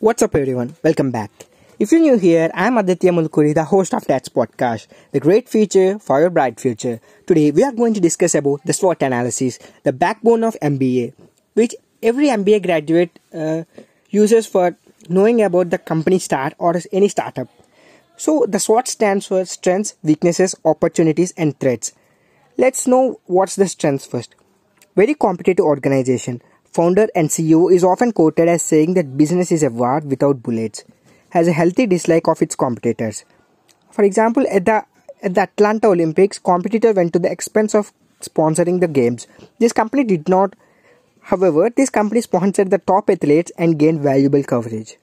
What's up, everyone? Welcome back. If you're new here, I'm Aditya Mulkuri, the host of Tats Podcast, the great future for your bright future. Today, we are going to discuss about the SWOT analysis, the backbone of MBA, which every MBA graduate uh, uses for knowing about the company start or any startup. So, the SWOT stands for strengths, weaknesses, opportunities, and threats. Let's know what's the strengths first. Very competitive organization founder and CEO is often quoted as saying that business is a war without bullets, has a healthy dislike of its competitors. For example, at the at the Atlanta Olympics, competitor went to the expense of sponsoring the games. This company did not. However, this company sponsored the top athletes and gained valuable coverage.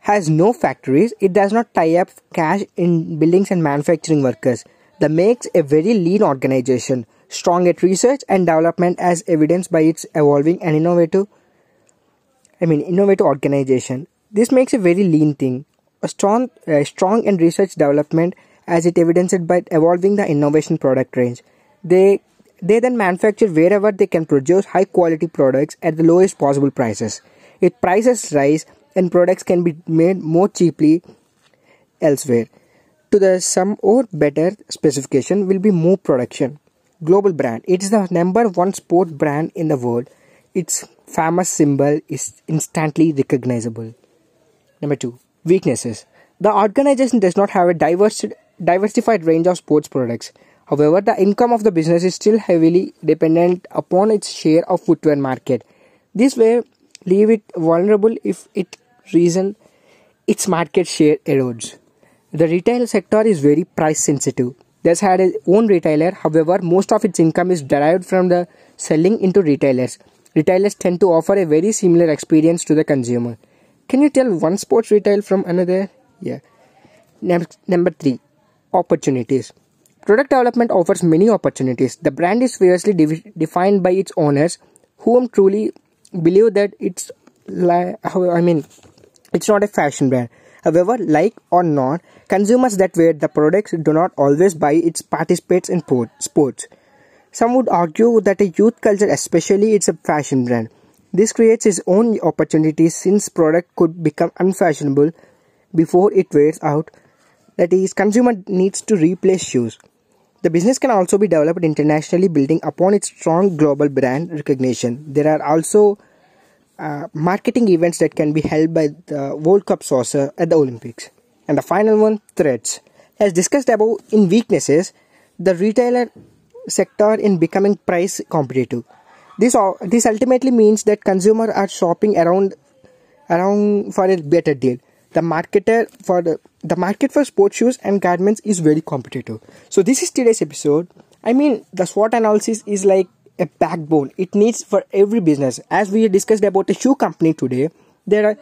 Has no factories, it does not tie up cash in buildings and manufacturing workers. That makes a very lean organization strong at research and development as evidenced by its evolving and innovative I mean innovative organization. This makes a very lean thing. A strong uh, strong in research development as it evidenced by evolving the innovation product range. They they then manufacture wherever they can produce high quality products at the lowest possible prices. If prices rise and products can be made more cheaply elsewhere. To the some or better specification will be more production global brand. It is the number one sport brand in the world. Its famous symbol is instantly recognizable. Number two, weaknesses. The organization does not have a diverse, diversified range of sports products. However, the income of the business is still heavily dependent upon its share of footwear market. This way leave it vulnerable if it reason its market share erodes. The retail sector is very price sensitive. This had its own retailer, however, most of its income is derived from the selling into retailers. Retailers tend to offer a very similar experience to the consumer. Can you tell one sports retail from another? Yeah. Number three, opportunities. Product development offers many opportunities. The brand is fiercely de- defined by its owners, whom truly believe that it's I mean, it's not a fashion brand. However, like or not, consumers that wear the products do not always buy its participates in sports. Some would argue that a youth culture especially it's a fashion brand. This creates its own opportunities since product could become unfashionable before it wears out. That is, consumer needs to replace shoes. The business can also be developed internationally building upon its strong global brand recognition. There are also uh, marketing events that can be held by the World Cup Soccer at the Olympics. And the final one, threats. As discussed above in weaknesses, the retailer sector in becoming price competitive. This this ultimately means that consumers are shopping around around for a better deal. The marketer for the the market for sports shoes and garments is very competitive. So this is today's episode. I mean the SWOT analysis is like a backbone. It needs for every business. As we discussed about a shoe company today there are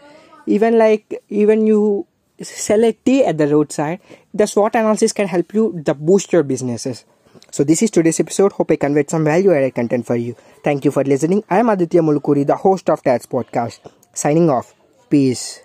even like even you sell a tea at the roadside the SWOT analysis can help you to boost your businesses. So this is today's episode. Hope i conveyed some value added content for you. Thank you for listening. I am aditya mulkuri the host of tats podcast signing off. Peace